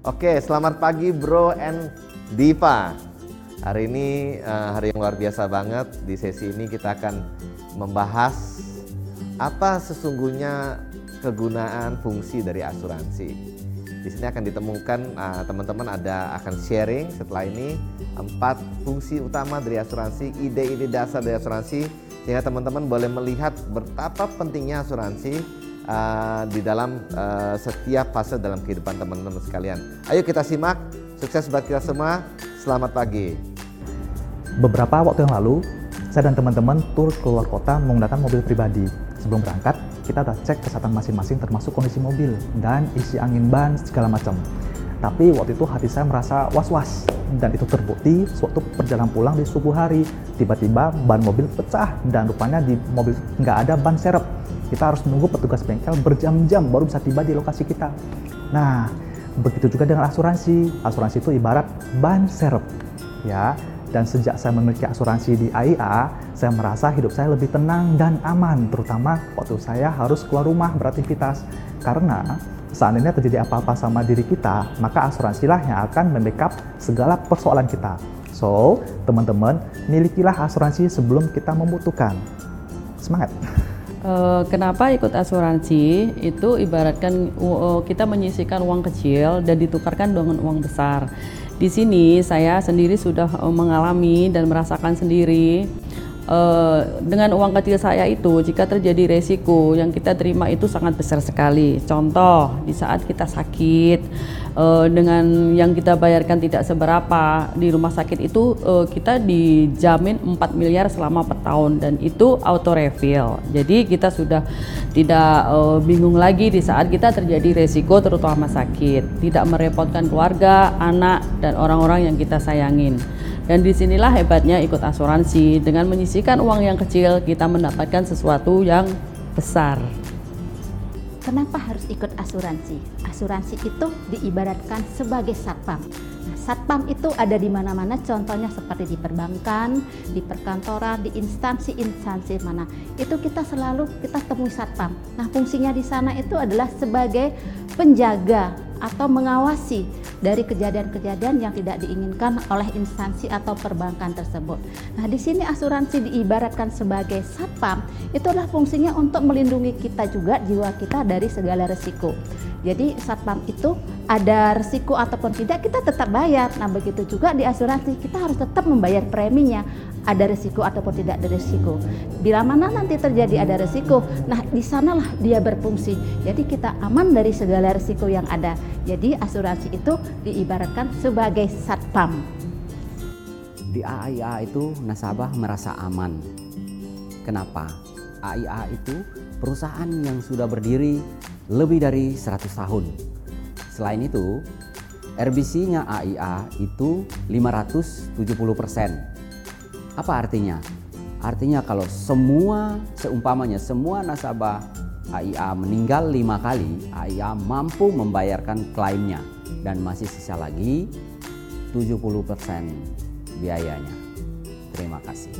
Oke, selamat pagi Bro and Diva. Hari ini uh, hari yang luar biasa banget. Di sesi ini kita akan membahas apa sesungguhnya kegunaan fungsi dari asuransi. Di sini akan ditemukan uh, teman-teman ada akan sharing setelah ini empat fungsi utama dari asuransi, ide-ide dasar dari asuransi sehingga teman-teman boleh melihat betapa pentingnya asuransi uh, di dalam uh, setiap fase dalam kehidupan teman-teman sekalian. Ayo kita simak, sukses buat kita semua, selamat pagi. Beberapa waktu yang lalu, saya dan teman-teman tur keluar kota menggunakan mobil pribadi. Sebelum berangkat, kita sudah cek kesehatan masing-masing termasuk kondisi mobil dan isi angin ban segala macam. Tapi waktu itu hati saya merasa was-was dan itu terbukti suatu perjalanan pulang di subuh hari. Tiba-tiba ban mobil pecah dan rupanya di mobil nggak ada ban serep kita harus menunggu petugas bengkel berjam-jam baru bisa tiba di lokasi kita. Nah, begitu juga dengan asuransi. Asuransi itu ibarat ban serep, ya. Dan sejak saya memiliki asuransi di AIA, saya merasa hidup saya lebih tenang dan aman, terutama waktu saya harus keluar rumah beraktivitas. Karena seandainya terjadi apa-apa sama diri kita, maka asuransilah yang akan membackup segala persoalan kita. So, teman-teman, milikilah asuransi sebelum kita membutuhkan. Semangat! Uh, kenapa ikut asuransi? Itu ibaratkan uh, kita menyisikan uang kecil dan ditukarkan dengan uang besar. Di sini saya sendiri sudah uh, mengalami dan merasakan sendiri uh, dengan uang kecil saya itu jika terjadi resiko yang kita terima itu sangat besar sekali. Contoh di saat kita sakit uh, dengan yang kita bayarkan tidak seberapa di rumah sakit itu uh, kita dijamin 4 miliar selama per tahun dan itu auto refill. Jadi kita sudah tidak bingung lagi di saat kita terjadi resiko terutama sakit, tidak merepotkan keluarga, anak dan orang-orang yang kita sayangin. Dan di sinilah hebatnya ikut asuransi. Dengan menyisikan uang yang kecil, kita mendapatkan sesuatu yang besar. Kenapa harus ikut asuransi? Asuransi itu diibaratkan sebagai satpam. Nah, satpam itu ada di mana-mana, contohnya seperti di perbankan, di perkantoran, di instansi-instansi mana. Itu kita selalu kita temui satpam. Nah, fungsinya di sana itu adalah sebagai penjaga atau mengawasi dari kejadian-kejadian yang tidak diinginkan oleh instansi atau perbankan tersebut. Nah, di sini asuransi diibaratkan sebagai satpam, itulah fungsinya untuk melindungi kita juga jiwa kita dari segala resiko. Jadi satpam itu ada resiko ataupun tidak kita tetap bayar. Nah begitu juga di asuransi kita harus tetap membayar preminya ada resiko ataupun tidak ada resiko. Bila mana nanti terjadi ada resiko, nah di sanalah dia berfungsi. Jadi kita aman dari segala resiko yang ada. Jadi asuransi itu diibaratkan sebagai satpam. Di AIA itu nasabah merasa aman. Kenapa? AIA itu perusahaan yang sudah berdiri lebih dari 100 tahun. Selain itu, RBC-nya AIA itu 570 persen apa artinya? Artinya kalau semua seumpamanya semua nasabah AIA meninggal lima kali, AIA mampu membayarkan klaimnya dan masih sisa lagi 70% biayanya. Terima kasih.